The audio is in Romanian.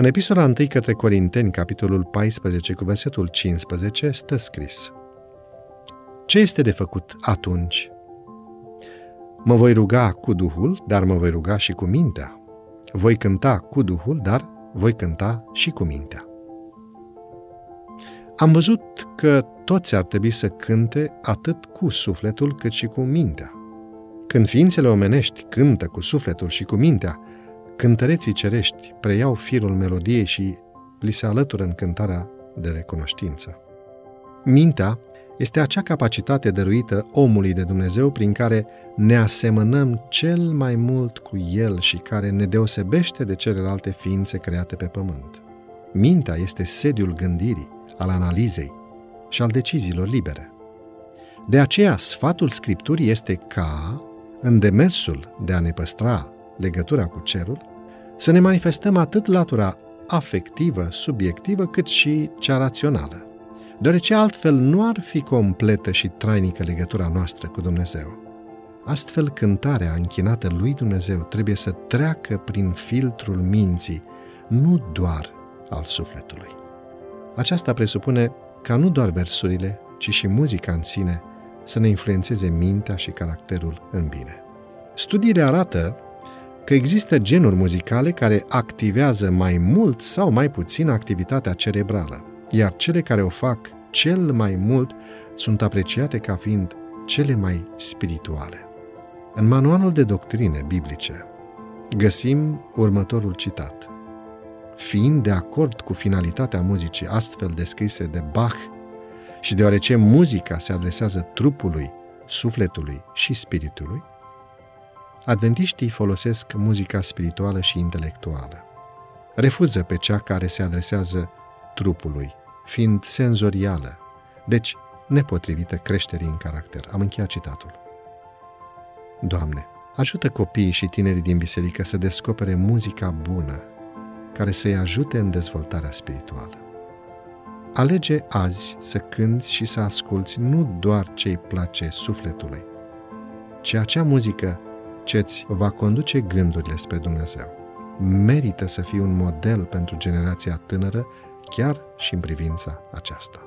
În epistola 1 către Corinteni, capitolul 14, cu versetul 15, stă scris Ce este de făcut atunci? Mă voi ruga cu Duhul, dar mă voi ruga și cu mintea. Voi cânta cu Duhul, dar voi cânta și cu mintea. Am văzut că toți ar trebui să cânte atât cu sufletul cât și cu mintea. Când ființele omenești cântă cu sufletul și cu mintea, cântăreții cerești preiau firul melodiei și li se alătură în cântarea de recunoștință. Mintea este acea capacitate dăruită omului de Dumnezeu prin care ne asemănăm cel mai mult cu El și care ne deosebește de celelalte ființe create pe pământ. Mintea este sediul gândirii, al analizei și al deciziilor libere. De aceea, sfatul Scripturii este ca, în demersul de a ne păstra legătura cu cerul, să ne manifestăm atât latura afectivă, subiectivă, cât și cea rațională, deoarece altfel nu ar fi completă și trainică legătura noastră cu Dumnezeu. Astfel, cântarea închinată lui Dumnezeu trebuie să treacă prin filtrul minții, nu doar al sufletului. Aceasta presupune ca nu doar versurile, ci și muzica în sine să ne influențeze mintea și caracterul în bine. Studiile arată că există genuri muzicale care activează mai mult sau mai puțin activitatea cerebrală, iar cele care o fac cel mai mult sunt apreciate ca fiind cele mai spirituale. În manualul de doctrine biblice găsim următorul citat. Fiind de acord cu finalitatea muzicii astfel descrise de Bach și deoarece muzica se adresează trupului, sufletului și spiritului, adventiștii folosesc muzica spirituală și intelectuală. Refuză pe cea care se adresează trupului, fiind senzorială, deci nepotrivită creșterii în caracter. Am încheiat citatul. Doamne, ajută copiii și tinerii din biserică să descopere muzica bună, care să-i ajute în dezvoltarea spirituală. Alege azi să cânți și să asculți nu doar ce îi place sufletului, ci acea muzică ce îți va conduce gândurile spre Dumnezeu. Merită să fii un model pentru generația tânără, chiar și în privința aceasta.